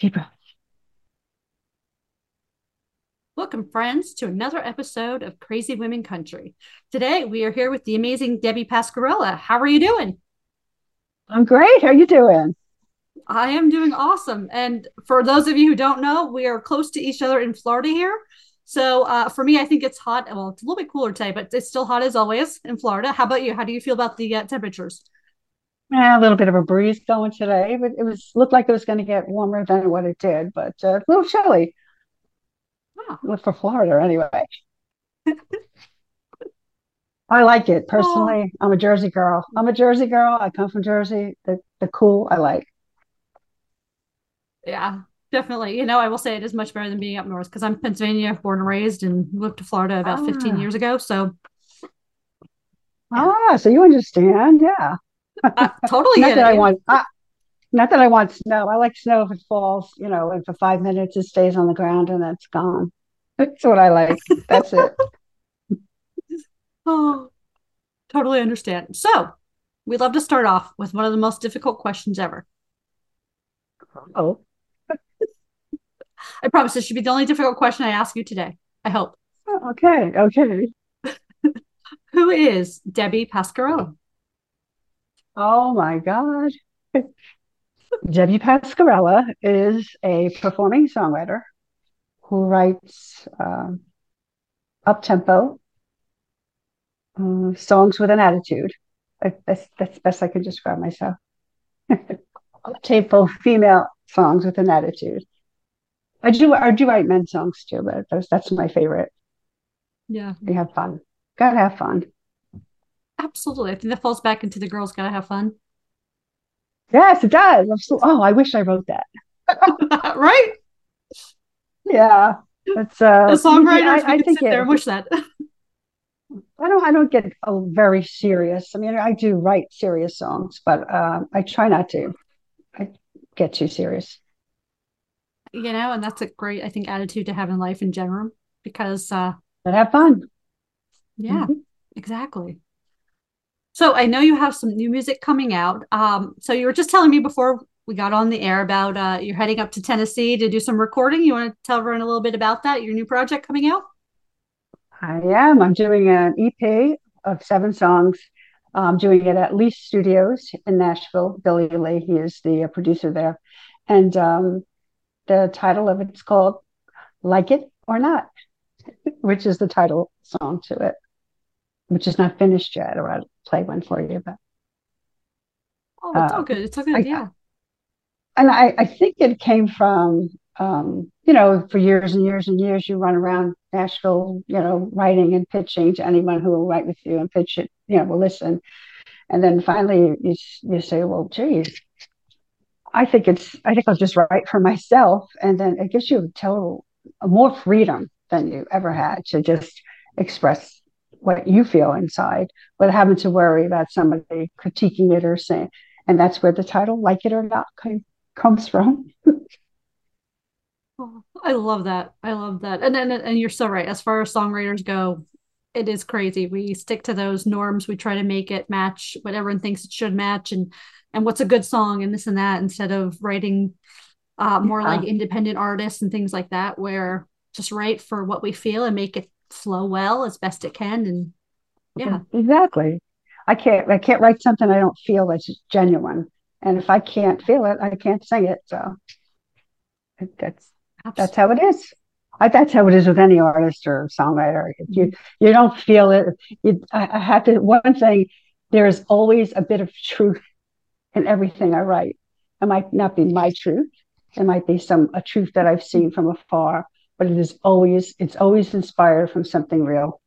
Deep breath. Welcome, friends, to another episode of Crazy Women Country. Today, we are here with the amazing Debbie Pascarella. How are you doing? I'm great. How are you doing? I am doing awesome. And for those of you who don't know, we are close to each other in Florida here. So uh, for me, I think it's hot. Well, it's a little bit cooler today, but it's still hot as always in Florida. How about you? How do you feel about the uh, temperatures? Yeah, a little bit of a breeze going today, but it was looked like it was going to get warmer than what it did, but uh, a little chilly. Oh. For Florida, anyway. I like it personally. Oh. I'm a Jersey girl. I'm a Jersey girl. I come from Jersey. The the cool I like. Yeah, definitely. You know, I will say it is much better than being up north because I'm Pennsylvania, born and raised, and moved to Florida about ah. 15 years ago. So, yeah. ah, so you understand, yeah. I totally. not that I want. I, not that I want snow. I like snow if it falls, you know, and for five minutes it stays on the ground and that's gone. That's what I like. That's it. oh, totally understand. So, we'd love to start off with one of the most difficult questions ever. Oh. I promise this should be the only difficult question I ask you today. I hope. Oh, okay. Okay. Who is Debbie Pascarella? Oh my God. Debbie Pascarella is a performing songwriter who writes uh, up tempo uh, songs with an attitude. That's that's best I can describe myself. up tempo female songs with an attitude. I do I do write men's songs too, but that's that's my favorite. Yeah, you have fun. Gotta have fun. Absolutely, I think that falls back into the girls gotta have fun. Yes, it does. Oh, I wish I wrote that. right? Yeah. It's uh the songwriters I, I think sit there and wish that. I don't I don't get oh, very serious. I mean, I do write serious songs, but uh, I try not to. I get too serious. You know, and that's a great, I think, attitude to have in life in general because uh but have fun. Yeah, mm-hmm. exactly. So I know you have some new music coming out. Um, so you were just telling me before we got on the air about uh, you're heading up to Tennessee to do some recording. You want to tell everyone a little bit about that, your new project coming out? I am. I'm doing an EP of seven songs. I'm doing it at Lee Studios in Nashville. Billy Lee, he is the producer there. And um, the title of it is called Like It or Not, which is the title song to it which is not finished yet, or I'll play one for you. But oh, it's uh, all good. It's all good. I, yeah. And I, I think it came from, um, you know, for years and years and years, you run around Nashville, you know, writing and pitching to anyone who will write with you and pitch it, you know, will listen. And then finally, you you say, well, geez, I think it's, I think I'll just write for myself, and then it gives you a total more freedom than you ever had to just express what you feel inside without having to worry about somebody critiquing it or saying and that's where the title like it or not comes from. Oh, i love that. I love that. And, and and you're so right. As far as songwriters go it is crazy. We stick to those norms. We try to make it match what everyone thinks it should match and and what's a good song and this and that instead of writing uh, more yeah. like independent artists and things like that where just write for what we feel and make it flow well as best it can and yeah exactly i can't i can't write something i don't feel that's genuine and if i can't feel it i can't sing it so that's Absolutely. that's how it is I, that's how it is with any artist or songwriter. If you mm-hmm. you don't feel it. You, I, I have to. One thing, there is always a bit of truth in everything I write. It might not be my truth. It might be some a truth that I've seen from afar, but it is always it's always inspired from something real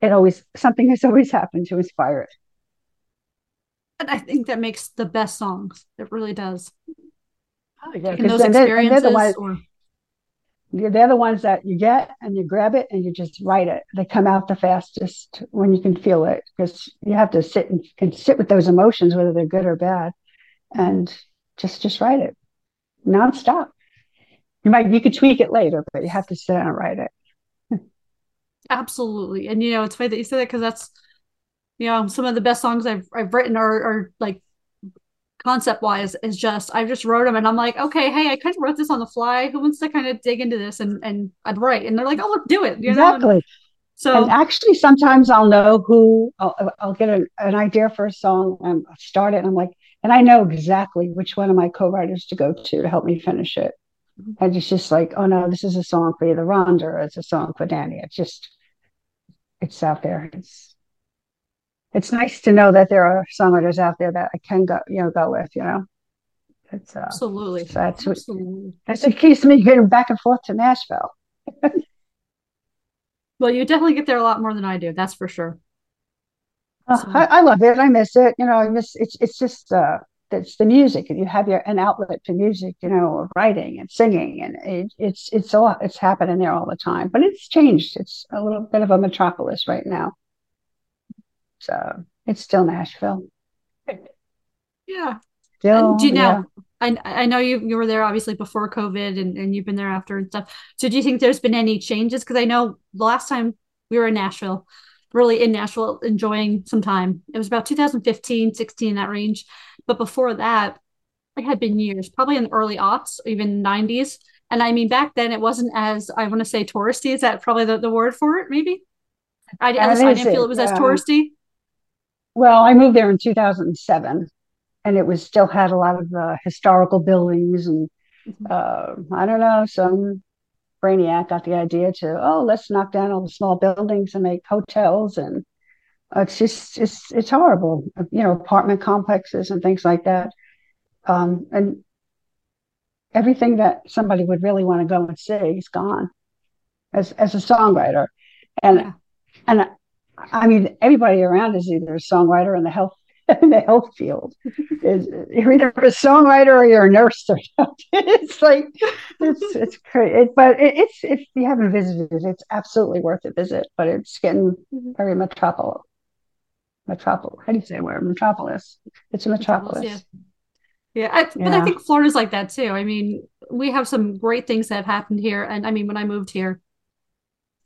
it always something has always happened to inspire it and i think that makes the best songs it really does oh, taking those experiences they're, they're the ones, or... they're the ones that you get and you grab it and you just write it. They come out the fastest when you can feel it because you have to sit and, and sit with those emotions, whether they're good or bad, and just just write it nonstop. You might you could tweak it later, but you have to sit down and write it. Absolutely, and you know it's funny that you said that because that's you know some of the best songs I've I've written are, are like concept wise is just I just wrote them and I'm like okay hey I kind of wrote this on the fly. Who wants to kind of dig into this and and I'd write? And they're like oh look do it you exactly. know? so and actually sometimes I'll know who I'll, I'll get a, an idea for a song and I'll start it and I'm like and I know exactly which one of my co-writers to go to to help me finish it and it's just like, oh no, this is a song for either Rhonda or it's a song for Danny. It's just, it's out there. It's, it's nice to know that there are songwriters out there that I can go, you know, go with, you know. It's uh, absolutely. So that's absolutely. What, that's what keeps me getting back and forth to Nashville. well, you definitely get there a lot more than I do. That's for sure. Uh, so. I, I, love it. I miss it. You know, I miss it's. It's just uh, that's the music. And you have your an outlet to music you know writing and singing and it, it's it's all it's happening there all the time but it's changed. It's a little bit of a metropolis right now. So it's still nashville. Yeah. Still, do you know yeah. I, I know you you were there obviously before covid and, and you've been there after and stuff. So do you think there's been any changes? Because i know the last time we were in nashville really in nashville enjoying some time. It was about 2015 16 that range but before that, it had been years, probably in the early aughts, even 90s. And I mean, back then it wasn't as, I want to say touristy. Is that probably the, the word for it? Maybe. I, I didn't feel it was as touristy. Well, I moved there in 2007 and it was still had a lot of uh, historical buildings and mm-hmm. uh, I don't know, some brainiac got the idea to, oh, let's knock down all the small buildings and make hotels and it's just it's it's horrible you know apartment complexes and things like that um, and everything that somebody would really want to go and see is gone as as a songwriter and yeah. and I mean everybody around is either a songwriter in the health in the health field is you're either a songwriter or you're a nurse or something. it's like it's it's crazy it, but it, it's if you haven't visited it's absolutely worth a visit but it's getting mm-hmm. very metropolitan metropolis. How do you say where? Metropolis. It's a metropolis. Yeah. Yeah, I, but I think Florida's like that too. I mean, we have some great things that have happened here, and I mean, when I moved here,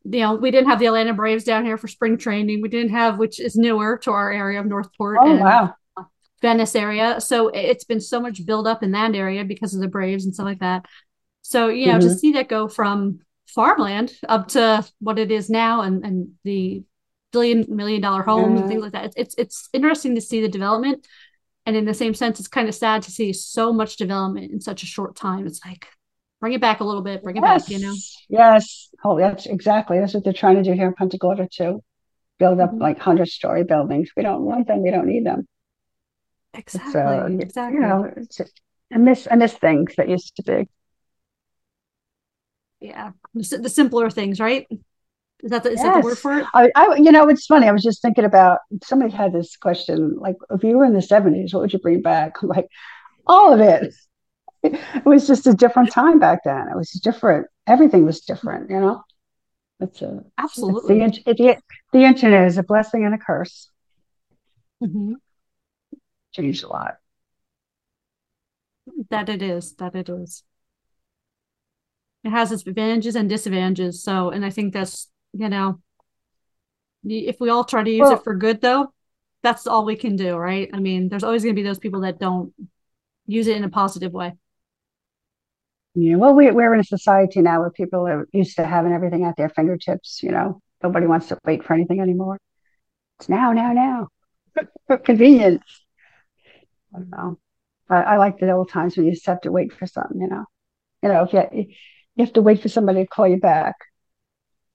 you know, we didn't have the Atlanta Braves down here for spring training. We didn't have, which is newer to our area of North Port. Oh and, wow. Venice area. So it's been so much build up in that area because of the Braves and stuff like that. So, you know, mm-hmm. to see that go from farmland up to what it is now and, and the billion million dollar homes yeah. and things like that. It's, it's it's interesting to see the development, and in the same sense, it's kind of sad to see so much development in such a short time. It's like bring it back a little bit, bring it yes. back, you know. Yes. Oh, that's exactly that's what they're trying to do here in Punta Gorda too. Build up mm-hmm. like hundred story buildings. We don't want them. We don't need them. Exactly. Uh, exactly. You know, I miss I miss things that used to be. Yeah, the simpler things, right? Is that the, is yes. that the word for it? I, I, you know, it's funny. I was just thinking about somebody had this question, like, if you were in the seventies, what would you bring back? Like, all of it. It was just a different time back then. It was different. Everything was different. You know. It's a absolutely it's the, the, the internet is a blessing and a curse. Mm-hmm. Changed a lot. That it is. That it is it has its advantages and disadvantages. So, and I think that's you know, if we all try to use well, it for good, though, that's all we can do, right? I mean, there's always going to be those people that don't use it in a positive way. Yeah, well, we, we're in a society now where people are used to having everything at their fingertips. You know, nobody wants to wait for anything anymore. It's now, now, now. Convenience. I don't know. I, I like the old times when you just have to wait for something. You know, you know, if you you have to wait for somebody to call you back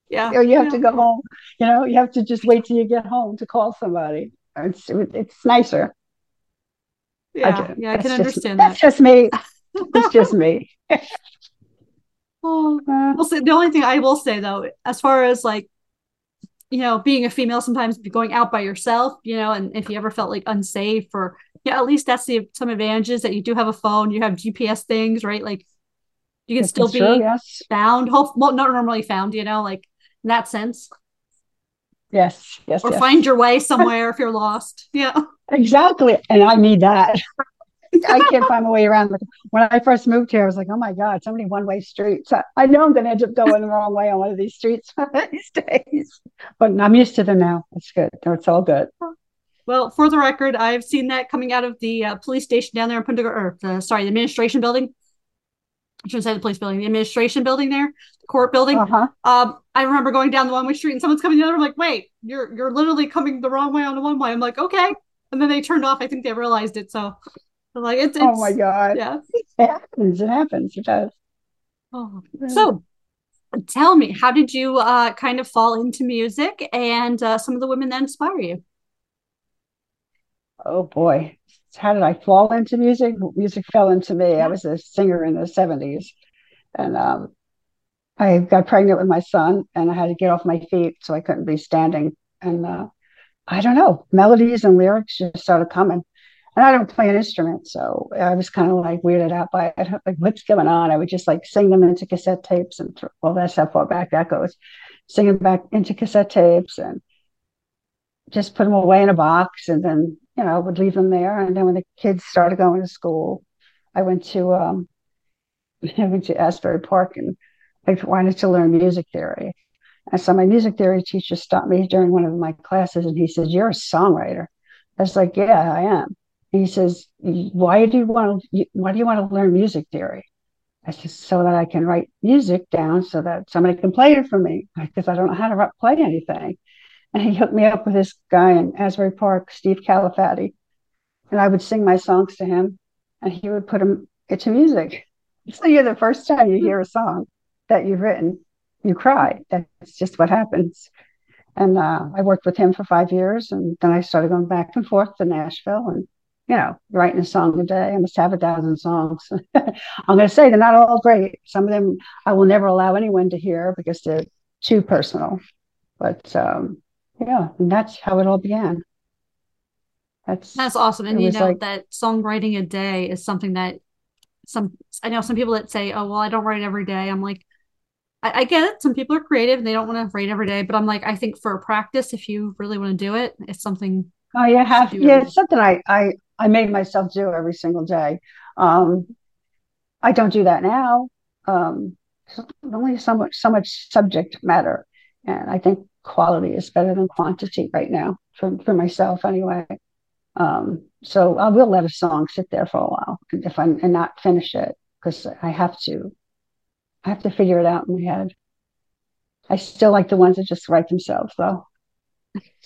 yeah or you have yeah. to go home you know you have to just wait till you get home to call somebody it's it's nicer yeah yeah i can just, understand that that's just me it's just me oh uh, will say the only thing i will say though as far as like you know being a female sometimes going out by yourself you know and if you ever felt like unsafe or yeah, at least that's the some advantages that you do have a phone, you have GPS things, right? Like you can still be yes. found, hope well, not normally found, you know, like in that sense. Yes, yes. Or yes. find your way somewhere if you're lost. Yeah. Exactly. And I need that. I can't find my way around. When I first moved here, I was like, oh my God, so many one way streets. I know I'm going to end up going the wrong way on one of these streets these days. But I'm used to them now. It's good. It's all good. Well, for the record, I've seen that coming out of the uh, police station down there in Punta or uh, sorry, the administration building. I shouldn't say the police building, the administration building there, the court building. Uh-huh. Um, I remember going down the one way street and someone's coming the other. I'm like, wait, you're you're literally coming the wrong way on the one way. I'm like, okay. And then they turned off. I think they realized it. So like it's, it's oh my god, yeah, it happens. It happens. It does. Oh, so tell me, how did you uh, kind of fall into music and uh, some of the women that inspire you? Oh boy, how did I fall into music? Music fell into me. I was a singer in the '70s, and um, I got pregnant with my son, and I had to get off my feet, so I couldn't be standing. And uh, I don't know, melodies and lyrics just started coming and I don't play an instrument, so I was kind of like weirded out by it. Like, what's going on? I would just like sing them into cassette tapes, and well, that's how far back that goes. Singing back into cassette tapes, and just put them away in a box, and then you know I would leave them there. And then when the kids started going to school, I went to um, I went to Asbury Park, and I wanted to learn music theory. And so my music theory teacher stopped me during one of my classes, and he said, "You're a songwriter." I was like, "Yeah, I am." he says, "Why do you want to? Why do you want to learn music theory?" I said, "So that I can write music down, so that somebody can play it for me, because I don't know how to play anything." And he hooked me up with this guy in Asbury Park, Steve Califatti, and I would sing my songs to him, and he would put them into music. So you're the first time you hear a song that you've written, you cry. That's just what happens. And uh, I worked with him for five years, and then I started going back and forth to Nashville, and you know, writing a song a day. I must have a thousand songs. I'm going to say they're not all great. Some of them I will never allow anyone to hear because they're too personal. But um, yeah, that's how it all began. That's that's awesome. And you know like, that songwriting a day is something that some I know some people that say, "Oh, well, I don't write every day." I'm like, I, I get it. Some people are creative and they don't want to write every day, but I'm like, I think for practice, if you really want to do it, it's something Oh, you have yeah, it's something I I I made myself do every single day. Um, I don't do that now. Um, only so much so much subject matter, and I think quality is better than quantity right now for for myself anyway. Um, so I will let a song sit there for a while if I'm and not finish it because I have to. I have to figure it out in my head. I still like the ones that just write themselves though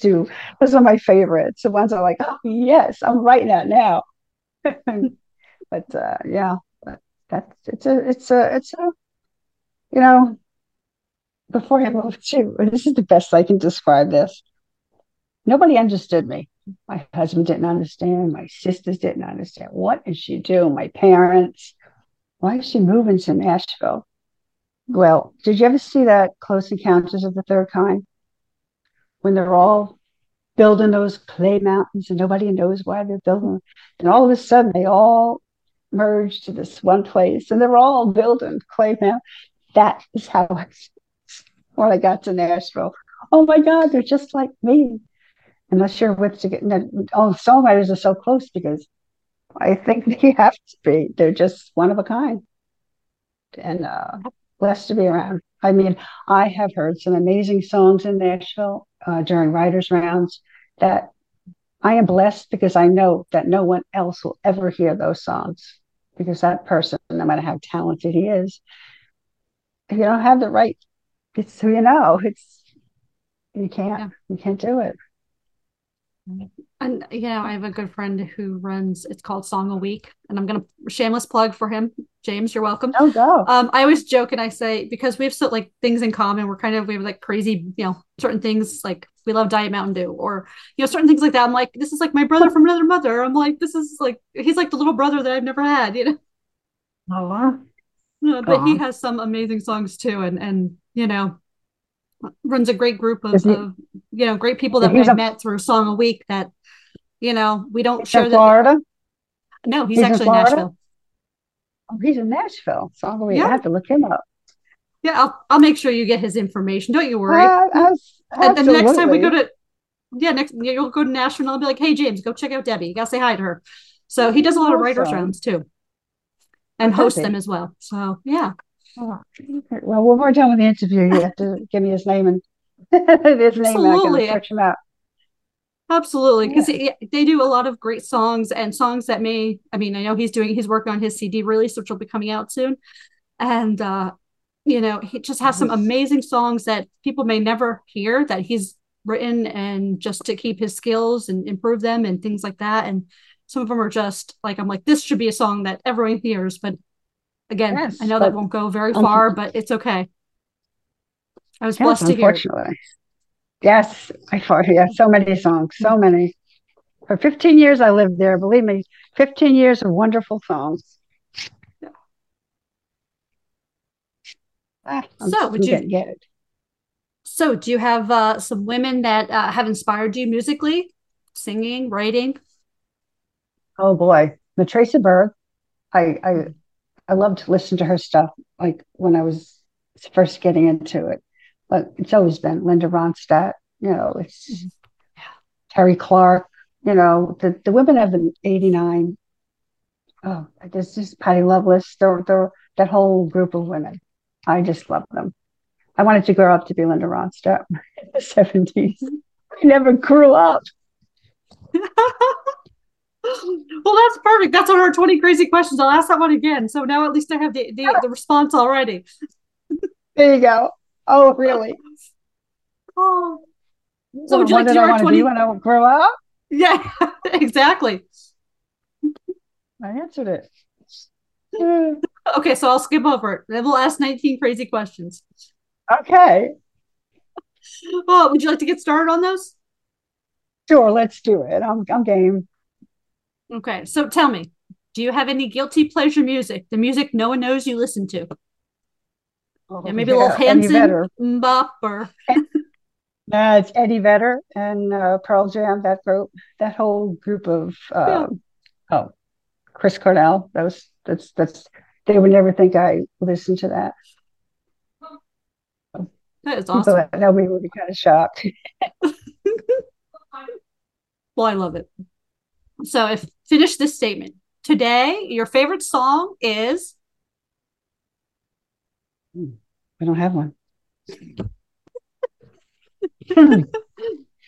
Do those are my favorites. The ones are like, oh yes, I'm writing that now. but uh, yeah, but that's it's a it's a it's a you know before I moved to this is the best I can describe this. Nobody understood me. My husband didn't understand. My sisters didn't understand. What is she doing? My parents. Why is she moving to Nashville? Well, did you ever see that Close Encounters of the Third Kind? when they're all building those clay mountains and nobody knows why they're building them. And all of a sudden they all merge to this one place and they're all building clay mountains. That is how I when I got to Nashville. Oh my God, they're just like me. Unless you're with to get all songwriters are so close because I think they have to be. They're just one of a kind. And uh blessed to be around. I mean, I have heard some amazing songs in Nashville uh, during writers' rounds that I am blessed because I know that no one else will ever hear those songs because that person, no matter how talented he is, if you don't have the right, it's who you know. It's you can't yeah. you can't do it. And you know, I have a good friend who runs. It's called Song a Week, and I'm gonna shameless plug for him. James, you're welcome. Oh, go. Um, I always joke and I say because we have so like things in common. We're kind of we have like crazy, you know, certain things like we love Diet Mountain Dew or you know certain things like that. I'm like, this is like my brother from another mother. I'm like, this is like he's like the little brother that I've never had. You know. Oh. Wow. Uh, but he has some amazing songs too, and and you know runs a great group of, he, of you know great people that we a, met through Song a Week that you know we don't share Florida. No, he's, he's actually in, Nashville. Oh, he's in Nashville. So I'm yeah. I have to look him up. Yeah, I'll, I'll make sure you get his information. Don't you worry. Uh, and then the next time we go to, yeah, next you'll go to Nashville. I'll be like, hey James, go check out Debbie. You gotta say hi to her. So he does a lot of writers rounds too, and hosts them as well. So yeah. Oh, well, when we're done with the interview, you have to give me his name and his name. Absolutely. I can search him out. Absolutely, because yeah. they do a lot of great songs and songs that may. I mean, I know he's doing. He's working on his CD release, which will be coming out soon, and uh, you know, he just has some amazing songs that people may never hear that he's written, and just to keep his skills and improve them and things like that. And some of them are just like I'm like, this should be a song that everyone hears, but again, yes, I know that won't go very far, but it's okay. I was yes, blessed to hear. It. Yes, I thought yeah, so many songs, so many. For 15 years I lived there. Believe me, 15 years of wonderful songs. Ah, so would you get it? So do you have uh, some women that uh, have inspired you musically, singing, writing? Oh boy, Matraca Berg. I I I loved to listen to her stuff like when I was first getting into it but it's always been Linda Ronstadt, you know, it's mm-hmm. Terri Clark, you know, the, the women of the 89. Oh, there's just Patty Loveless, they're, they're, that whole group of women. I just love them. I wanted to grow up to be Linda Ronstadt in the 70s. I never grew up. well, that's perfect. That's on our 20 crazy questions. I'll ask that one again. So now at least I have the, the, the response already. there you go. Oh, really? oh. So would you like to do our 20 when I grow up? Yeah, exactly. I answered it. okay, so I'll skip over it. Then we'll ask 19 crazy questions. Okay. Well, would you like to get started on those? Sure, let's do it. I'm I'm game. Okay, so tell me, do you have any guilty pleasure music? The music no one knows you listen to? Oh, yeah, maybe yeah, a little Hanson bop or. No, it's Eddie Vedder and uh, Pearl Jam. That group, that whole group of uh, yeah. oh, Chris Cornell. That was that's that's. They would never think I listened to that. That is awesome. That nobody would be kind of shocked. well, I love it. So, if finish this statement today, your favorite song is I don't have one.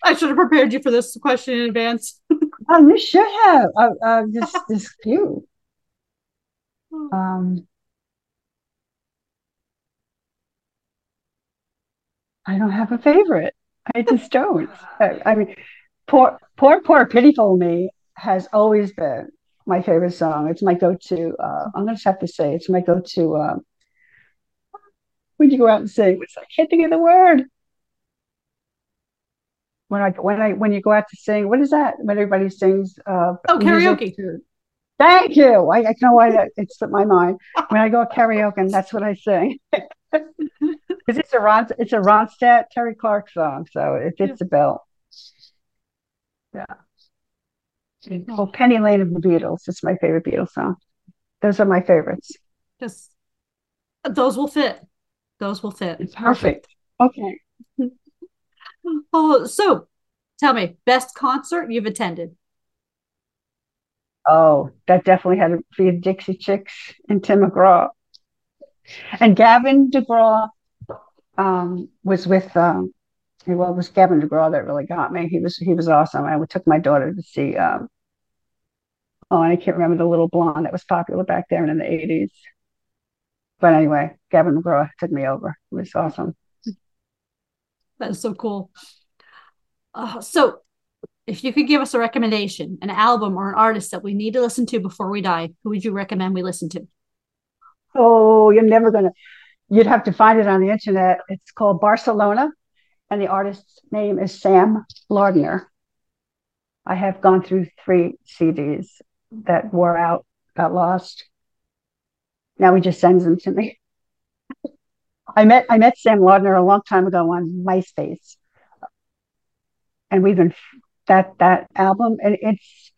I should have prepared you for this question in advance. oh, you should have. Uh, uh, this this few. Um, I don't have a favorite. I just don't. I, I mean, poor, poor, poor, pitiful me has always been my favorite song. It's my go-to. Uh, I'm gonna have to say it's my go-to um, when you go out and sing. It's like, I can't think of the word. When I when I when you go out to sing, what is that? When everybody sings uh Oh, karaoke. Thank you. I, I know why that it slipped my mind. When I go karaoke, and that's what I sing. Because it's a Ron, it's a Ronstadt Terri Clark song, so it fits the bill. Yeah. Oh, Penny Lane of the Beatles. It's my favorite Beatles song. Those are my favorites. Just those will fit. Those will fit. It's perfect. Okay. oh, so tell me, best concert you've attended? Oh, that definitely had to be the Dixie Chicks and Tim McGraw. And Gavin DeGraw um, was with um, well, it was Gavin DeGraw that really got me. He was he was awesome. I took my daughter to see um, oh, I can't remember the little blonde that was popular back there in the 80s. But anyway, Gavin McGraw took me over. It was awesome. That's so cool. Uh, so, if you could give us a recommendation, an album or an artist that we need to listen to before we die, who would you recommend we listen to? Oh, you're never going to, you'd have to find it on the internet. It's called Barcelona, and the artist's name is Sam Lardner. I have gone through three CDs that wore out, got lost. Now he just sends them to me. I met I met Sam Lardner a long time ago on MySpace, and we've been that that album and it's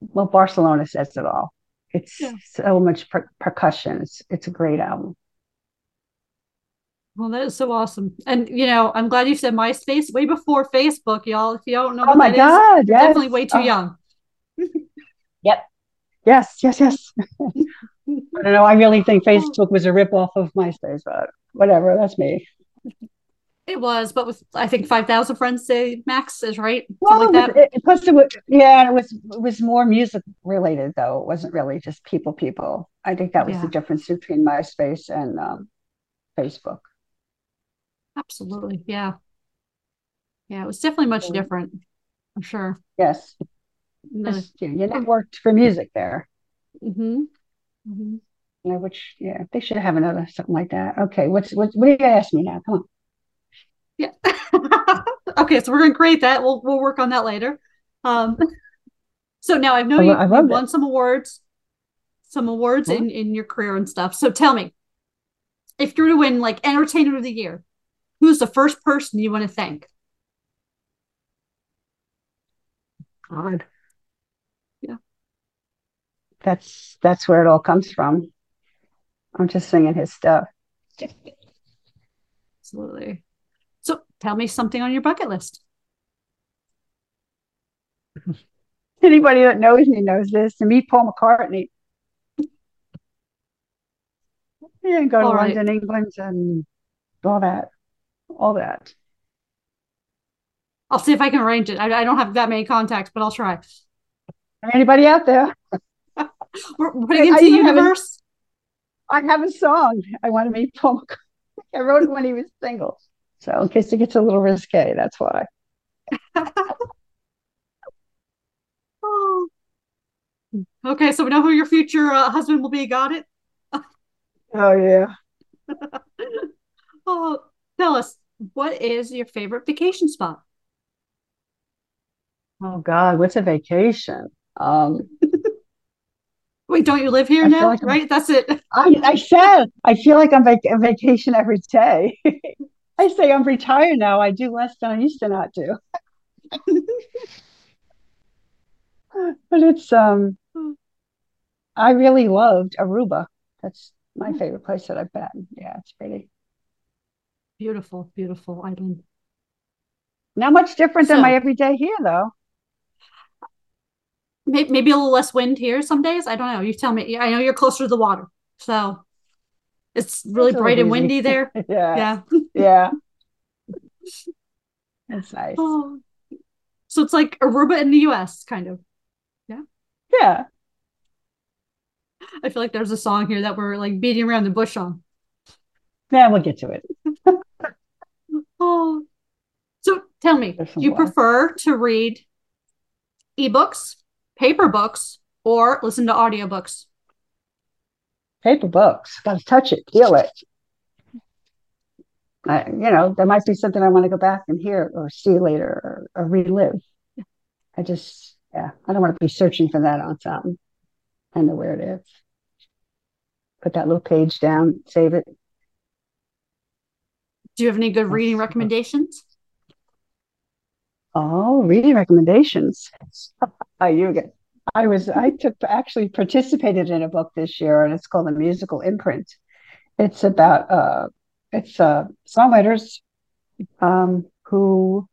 well, Barcelona says it all. It's Yeah. so much per- percussion. It's it's a great album. Well, that is so awesome. And you know, I'm glad you said MySpace way before Facebook, y'all. If you don't know Oh what my is, God! you're Yes. definitely way too Oh, young. Yep. Yes. Yes. Yes. I don't know. I really think Facebook was a ripoff of MySpace, but whatever. That's me. It was, but with I think five thousand friends say max is right, Well, like it it, plus it was, yeah, it was it was more music related though. It wasn't really just people, people. I think that was the difference between MySpace and um, Facebook. Absolutely. Yeah, yeah. It was definitely much different. I'm sure. yes, No. because you, networked for music there. hmm hmm You know, which yeah, they should have another something like that. Okay, what's what? What do you ask me now? Come on. Yeah. okay, so we're gonna create that. We'll we'll work on that later. Um, so now I know you I loved it. won some awards, some awards in in your career and stuff. So tell me, if you're to win like Entertainer of the Year, who's the first person you want to thank? God, Yeah, that's that's where it all comes from. I'm just singing his stuff. absolutely. So tell me something on your bucket list. Anybody that knows me knows this. To meet Paul McCartney, yeah, go to All right. London, England, and all that, all that. I'll see if I can arrange it. I, I don't have that many contacts, but I'll try. Anybody out there? We're putting into the even have a. I have a song. I want to meet Paul. I wrote it when he was single. So in case it gets a little risque, that's why. Oh, okay, so we know who your future uh, husband will be. Got it? Oh yeah. Oh, tell us, what is your favorite vacation spot? Oh God, what's a vacation? Um, Wait, don't you live here I now? like Right? That's it. I, I said I feel like I'm vac on vacation every day. I say I'm retired now. I do less than I used to not do. But it's um I really loved Aruba. That's my favorite place that I've been. Yeah, it's pretty. Beautiful, beautiful island. Not much different than my everyday here though. maybe a little less wind here some days. I don't know. You tell me. I know you're closer to the water, so it's really It's bright and windy there. Yeah, Yeah. yeah. It's nice. Oh, so it's like Aruba in the U.S. kind of. Yeah. Yeah. I feel like there's a song here that we're like beating around the bush on. Yeah, we'll get to it. Oh, so tell me, do you prefer to read ebooks, paper books, or listen to audiobooks? Paper books. Gotta touch it, feel it. I, you know, there might be something I want to go back and hear or see later or, or relive. I just, yeah, I don't want to be searching for that on something. I know where it is. Put that little page down, save it. Do you have any good reading recommendations? oh, reading recommendations. You get. I was, I took actually participated in a book this year, and it's called The Musical Imprint. It's about, uh, it's uh, songwriters um, who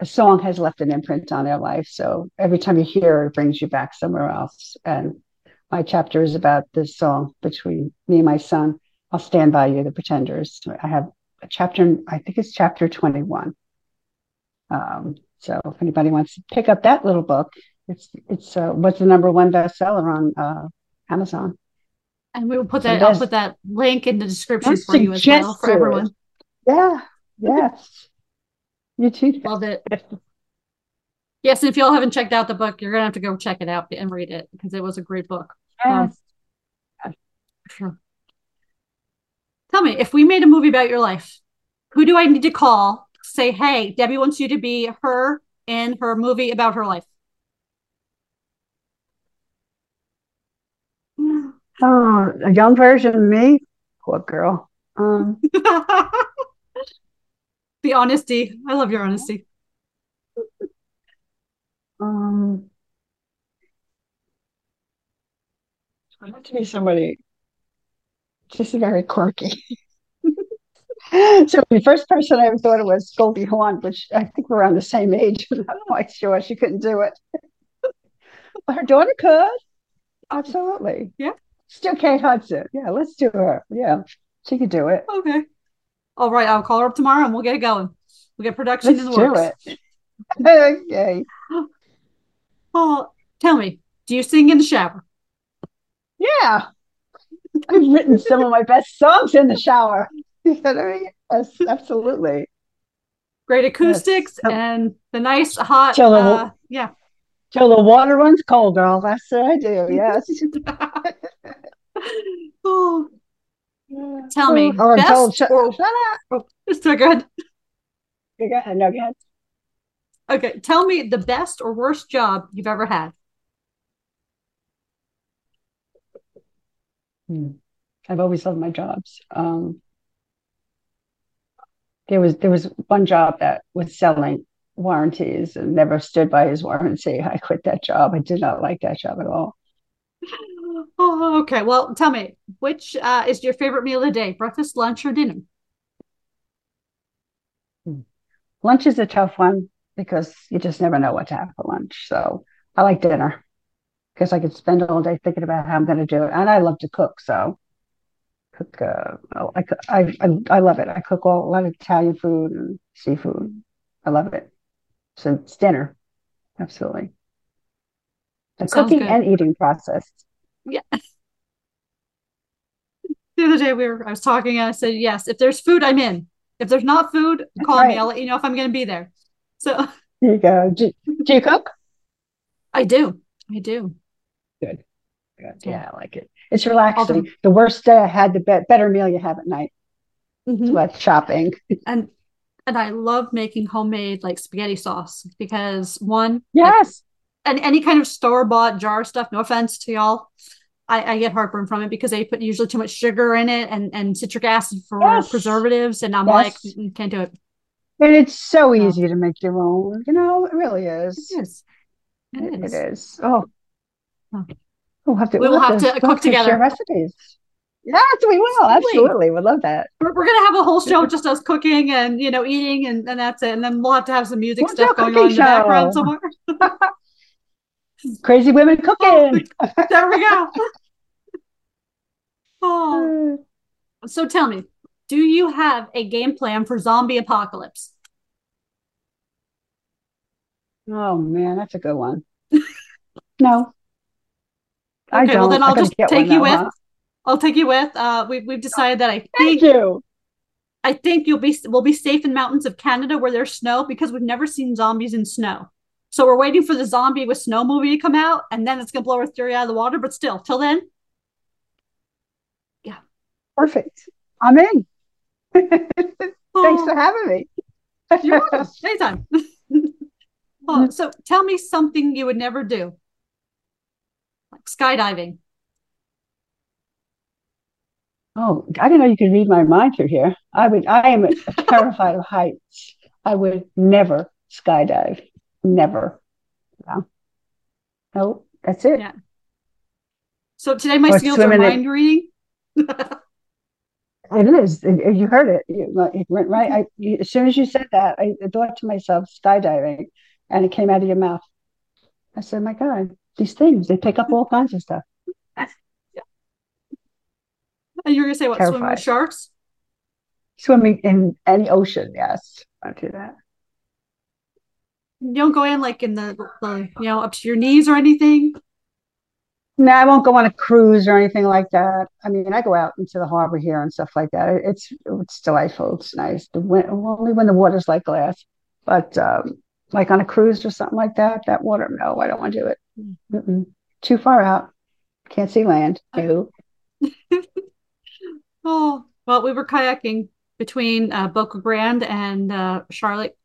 a song has left an imprint on their life. So every time you hear it, it brings you back somewhere else. And my chapter is about this song between me and my son. I'll stand by you, the Pretenders. I have a chapter, I think it's chapter 21. Um, so if anybody wants to pick up that little book, it's it's uh, what's the number one bestseller on uh, Amazon. And we will put that, I'll put that link in the description for you as well for everyone. Yeah, yes, you too. Love it. Yes, and if y'all haven't checked out the book, you're gonna have to go check it out and read it because it was a great book. Um, Yes. sure. Tell me, if we made a movie about your life, who do I need to call? Say, hey, Debbie wants you to be her in her movie about her life. Oh, a young version of me. What girl. Um, the honesty. I love your honesty. Um, I want to be somebody just very quirky. so the first person I ever thought of was Goldie Hawn, which I think we're around the same age. I'm not quite sure she couldn't do it. but her daughter could. Absolutely. Yeah. Still Kate Hudson. Yeah, let's do her. Yeah. She could do it. Okay. All right. I'll call her up tomorrow and we'll get it going. We'll get production let's in the works. do it. okay. Oh, tell me, do you sing in the shower? Yeah. I've written some of my best songs in the shower. You know what I mean? Yes, absolutely. Great acoustics yes. and the nice hot till the, uh, yeah. Till the water runs cold, girl. That's what I do. Yes. oh. Tell me, oh, best told, shut, or, shut up. Oh, it's so good. Okay, go ahead. No, go ahead. Okay, tell me the best or worst job you've ever had. Hmm. I've always loved my jobs. Um, there was there was one job that was selling warranties and never stood by his warranty. I quit that job. I did not like that job at all. Oh, okay. Well, tell me, which uh, is your favorite meal of the day? Breakfast, lunch, or dinner? Hmm. Lunch is a tough one because you just never know what to have for lunch. So I like dinner because I could spend all day thinking about how I'm going to do it, and I love to cook. So cook. Uh, I, I I I love it. I cook all, a lot of Italian food and seafood. I love it. So it's dinner, absolutely. The cooking good. and eating process. Yeah. The other day we were I was talking and I said, yes, if there's food, I'm in. If there's not food, call right. me. I'll let you know if I'm gonna be there. So there you go. Do, do you cook? I do. I do. Good. Good. Yeah, I like it. It's relaxing. The worst day I had, the be- better meal you have at night. Mm-hmm. So shopping. And and I love making homemade like spaghetti sauce because one, yes, like, and any kind of store bought jar stuff. No offense to y'all, I, I, get heartburn from it because they put usually too much sugar in it and and citric acid for yes. preservatives, and I'm yes. like, can't do it. And it's so easy to make your own. You know, it really is. It is. It, it is. It is. Oh. Oh. We'll have to. We will we'll have, to, to cook together recipes. Yes, we will. Absolutely. We'd love that. We're, we're, gonna have a whole show just us cooking and you know eating and, and that's it. And then we'll have to have some music we'll stuff going on in the background somewhere. Crazy women oh, cooking. Oh, there we go. oh. So tell me, do you have a game plan for zombie apocalypse? Oh man, that's a good one. no. Okay, well then I'll just take you with. I'll take you with. Uh, we've we've decided that I think Thank you. I think you'll be we'll be safe in mountains of Canada where there's snow because we've never seen zombies in snow. So we're waiting for the zombie with snow movie to come out, and then it's gonna blow our theory out of the water. But still, till then, yeah, perfect. I'm in. Thanks oh. for having me. You're welcome. Anytime. oh, so tell me something you would never do, skydiving. Oh, I didn't know you could read my mind through here. I would. I am terrified of heights. I would never skydive. Never. Yeah. No, that's it. Yeah. So today my or skills are mind reading. it is. You heard it. it went right. I, you, as soon as you said that, I thought to myself, skydiving, and it came out of your mouth. I said, "My God, these things—they pick up all kinds of stuff." And you're gonna say what? Terrified. Swimming with sharks? Swimming in any ocean, yes. I do that. You don't go in like in the, the you know up to your knees or anything. No, I won't go on a cruise or anything like that. I mean, I go out into the harbor here and stuff like that. It's it's delightful. It's nice. The wind, only when the water's like glass, but um, like on a cruise or something like that, that water, no, I don't want to do it. Mm-mm. Too far out. Can't see land. No. Oh, well, we were kayaking between uh, Boca Grande and uh, Charlotte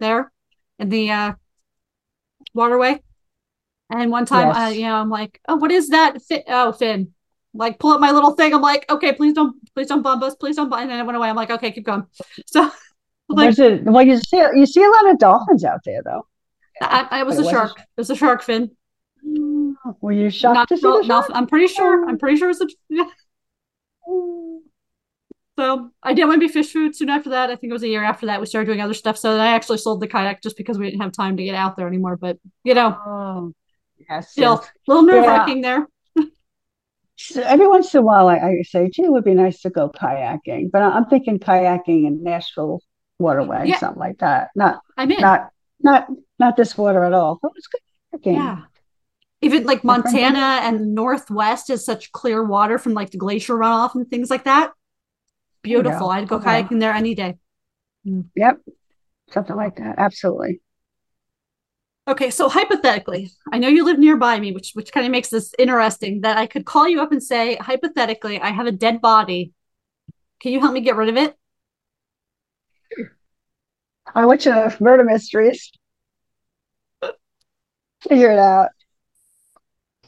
there in the uh, waterway. And one time, yes. uh, you know, I'm like, oh, what is that? Fin- oh, Finn. Like, pull up my little thing. I'm like, okay, please don't, please don't bump us. Please don't bump. And then it went away. I'm like, okay, keep going. So, like, it, well, you see, you see a lot of dolphins out there, though. I, I was a shark. It was a shark fin. Were you shocked Not, to see the shark? I'm pretty sure. I'm pretty sure it was a. Yeah. So I did want to be fish food soon after that. I think it was a year after that we started doing other stuff. So I actually sold the kayak just because we didn't have time to get out there anymore. But you know, oh, yes, still yes. a little nerve wracking yeah. there. so every once in a while, I, I, say, "Gee, it would be nice to go kayaking," but I'm thinking kayaking in Nashville waterway, yeah. something like that. Not, I'm in. not, not, not this water at all. Oh, it's good kayaking. Yeah even like Montana and Northwest is such clear water from like the glacier runoff and things like that. Beautiful. I'd go okay. kayaking there any day. Mm. Yep. Something like that. Absolutely. Okay, so hypothetically, I know you live nearby me, which which kind of makes this interesting that I could call you up and say, hypothetically, I have a dead body. Can you help me get rid of it? I want you to murder mysteries. Figure it out.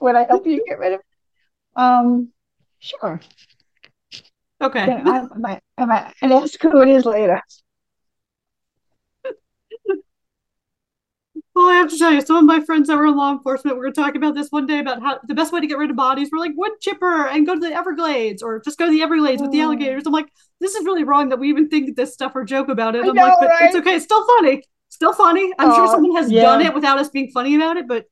Would I help you get rid of it? Um, sure. Okay. I, might, I might, and ask who it is later. Well, I have to tell you, some of my friends that were in law enforcement we were talking about this one day about how the best way to get rid of bodies were like wood chipper and go to the Everglades or just go to the Everglades with the oh. alligators. I'm like, this is really wrong that we even think this stuff or joke about it. I'm know, like, but right? it's okay. It's still funny. Still funny. I'm sure someone has yeah. done it without us being funny about it, but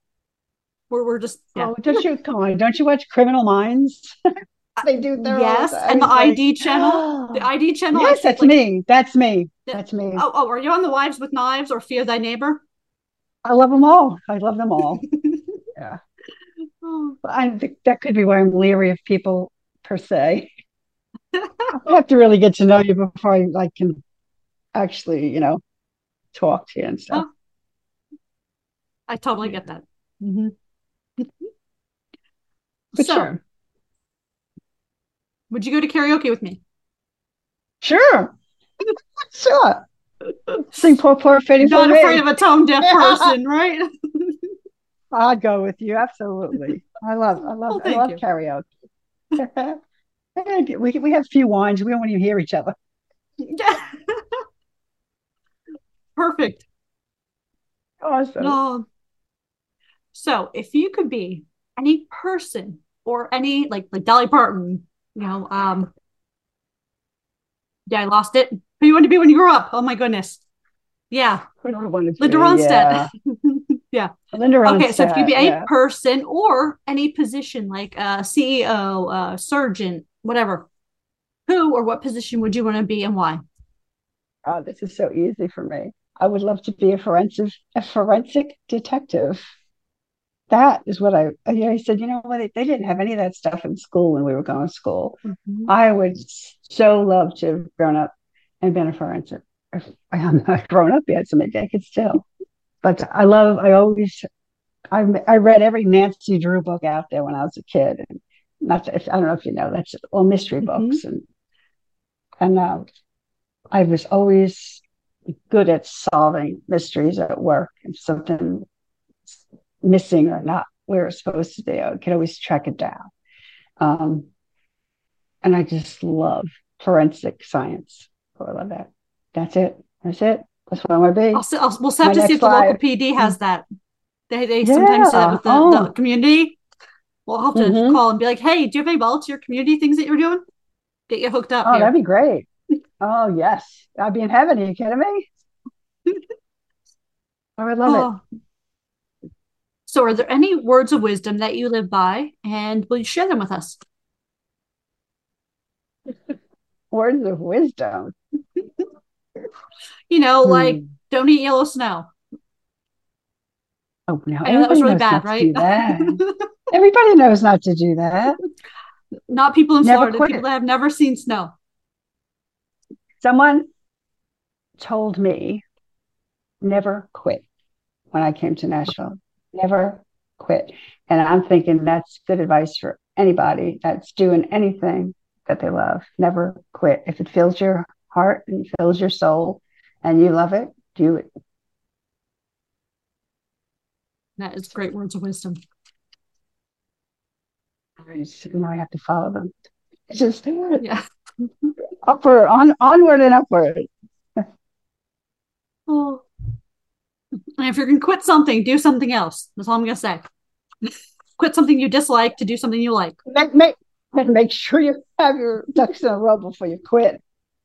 we're, we're just, yeah. Oh, don't you, come on, don't you watch Criminal Minds? they do their yes and the id channel. The id channel yes that's like, me. That's me. that's me. Oh, oh are you on the wives with knives or fear thy neighbor? I love them all. I love them all. Yeah. I think that could be why i'm leery of people per se. I have to really get to know you before i like can actually you know talk to you and stuff. Oh. i totally get that. Mm-hmm. So sure. Would you go to karaoke with me? Sure. sure. Sing poor poor Fetty Not afraid of a tone deaf person, right? I'd go with you. Absolutely. I love I love well, I love you. karaoke. we we have a few wines. We don't want to hear each other. Perfect. Awesome. So if you could be any person or any like like Dolly Parton, you know, um, yeah, I lost it. Who you want to be when you grow up? Oh my goodness. Yeah. Linda Ronstadt. Yeah. yeah. Linda Ronstadt. Okay, so if you be a yeah. person or any position like uh, a CEO, a uh, surgeon, whatever, who or what position would you want to be and why? Oh, this is so easy for me. I would love to be a forensic a forensic detective that is what I, you know, he said, you know what, they, they didn't have any of that stuff in school when we were going to school. Mm-hmm. I would so love to have grown up and been a forensic. I am not grown up yet, so maybe I could still. But I love, I always, I, I read every Nancy Drew book out there when I was a kid. And not, to, I don't know if you know, that's all mystery mm-hmm. books. And, and uh, I was always good at solving mysteries at work and something missing or not where it's supposed to be. I can always track it down. Um, and I just love forensic science. Oh, I love that. That's it. That's it. That's what I want to be. I'll, I'll, we'll have My to see if the local PD has that. They, they yeah. sometimes do that with the, oh. the, community. We'll have to mm-hmm. call and be like, hey, do you have any volunteer community things that you're doing? Get you hooked up. Oh, here. that'd be great. oh, yes. I'd be in heaven. Are you kidding me? I would love oh. it. So, are there any words of wisdom that you live by, and will you share them with us? words of wisdom. you know, hmm. like don't eat yellow snow. Oh no! I know that was really bad, right? Everybody knows not to do that. Not people in never Florida. Quit. People that have never seen snow. Someone told me never quit when I came to Nashville never quit. And I'm thinking that's good advice for anybody that's doing anything that they love. Never quit. If it fills your heart and fills your soul and you love it, do it. That is great words of wisdom. I now I have to follow them. It's just yeah. upward, on onward and upward. oh. And if you're going to quit something, do something else. That's all I'm going to say. quit something you dislike to do something you like. Make, make, make sure you have your ducks in a row before you quit.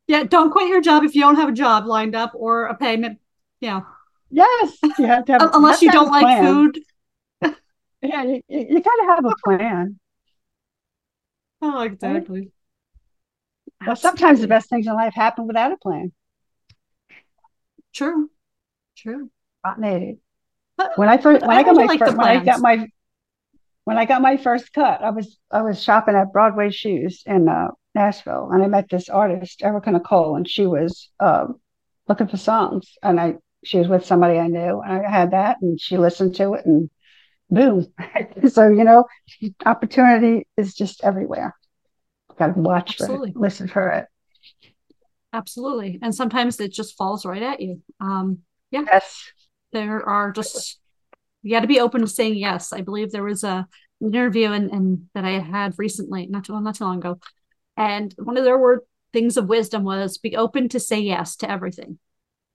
Yeah, don't quit your job if you don't have a job lined up or a payment. Yeah. Yes, you have to have, unless you, you don't like food. yeah, you, you got to have a plan. Oh, exactly. Well, sometimes the best things in life happen without a plan. True. True. When I first, when I, I got my like first, when I got my, when I got my first cut, I was I was shopping at Broadway Shoes in uh, Nashville, and I met this artist, Erica Nicole, and she was uh, looking for songs, and I she was with somebody I knew, and I had that, and she listened to it, and boom. so you know, opportunity is just everywhere. Got to watch Absolutely. for it, listen for it. Absolutely, and sometimes it just falls right at you. Um, yeah. Yes. There are just you got to be open to saying yes. I believe there was a an interview and, and that I had recently, not too not too long ago, and one of their word things of wisdom was be open to say yes to everything.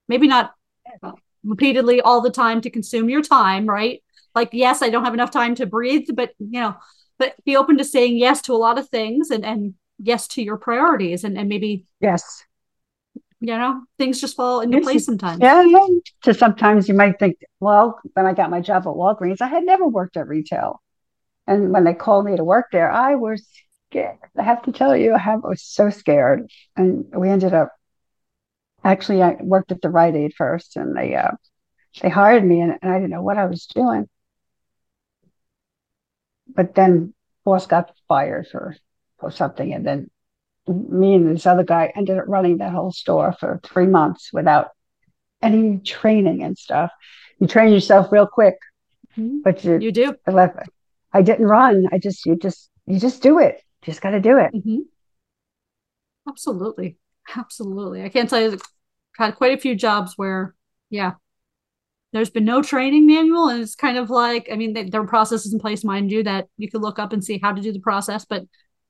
Maybe not uh, repeatedly all the time to consume your time, right? Like, yes, I don't have enough time to breathe, but you know, but be open to saying yes to a lot of things and and yes to your priorities and, and maybe yes you know things just fall into place sometimes. Yeah yeah. so sometimes you might think well when i got my job at walgreens i had never worked at retail. And when they called me to work there i was scared. I have to tell you i was so scared. And we ended up actually i worked at the rite aid first and they uh, they hired me and, and i didn't know what i was doing. But then boss got fired for, for something and then me and this other guy ended up running that whole store for three months without any training and stuff. You train yourself real quick, mm-hmm. but you you do. I, left, I didn't run. I just you just you just do it. You just got to do it. Mm-hmm. Absolutely, absolutely. I can't tell you. I've had quite a few jobs where, yeah, there's been no training manual, and it's kind of like I mean, they, there are processes in place, mind you, that you can look up and see how to do the process, but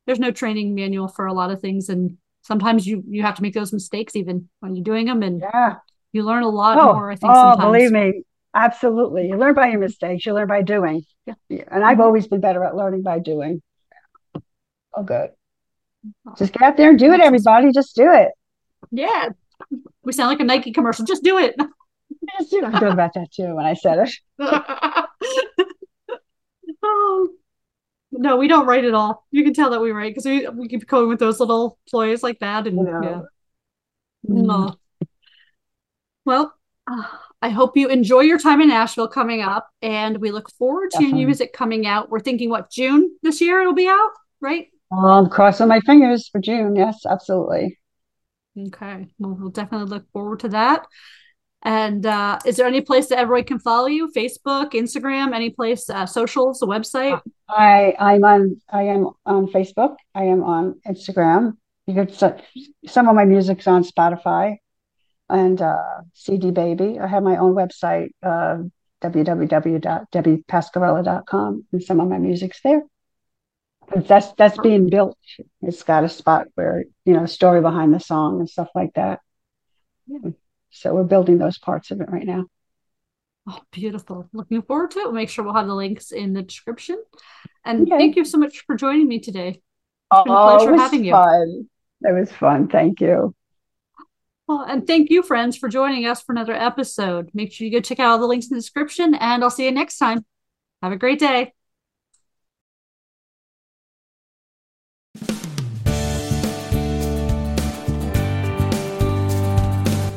there's no training manual for a lot of things. And sometimes you you have to make those mistakes even when you're doing them. And yeah. you learn a lot oh, more i think oh sometimes. believe me. Absolutely. You learn by your mistakes. You learn by doing. Yeah. and i've always been better at learning by doing. Oh good. Just get out there and do it everybody. Just do it. Yeah. We sound like a nike commercial. Just do it. Just do it. i'm good about that too when i said it. oh no, we don't write at all. You can tell that we write because we we keep going with those little ploys like that, and yeah. yeah. Mm. No. Well, uh, I hope you enjoy your time in Nashville coming up, and we look forward to your music coming out. We're thinking what June this year it'll be out, right? I'm crossing my fingers for June. Yes, absolutely. Okay, well, we'll definitely look forward to that. And uh, is there any place that everyone can follow you? Facebook, Instagram, any place, uh, socials, a website? I I'm on I am on Facebook. I am on Instagram. You could some of my music's on Spotify and uh, CD Baby. I have my own website, uh, www.debbiepascarella.com, and some of my music's there. But that's that's being built. It's got a spot where you know story behind the song and stuff like that. Yeah. So we're building those parts of it right now. Oh, beautiful. Looking forward to it. We'll make sure we'll have the links in the description. And okay. thank you so much for joining me today. It's oh, been a oh, pleasure having you. Fun. It was fun. Thank you. Well, and thank you, friends, for joining us for another episode. Make sure you go check out all the links in the description, and I'll see you next time. Have a great day.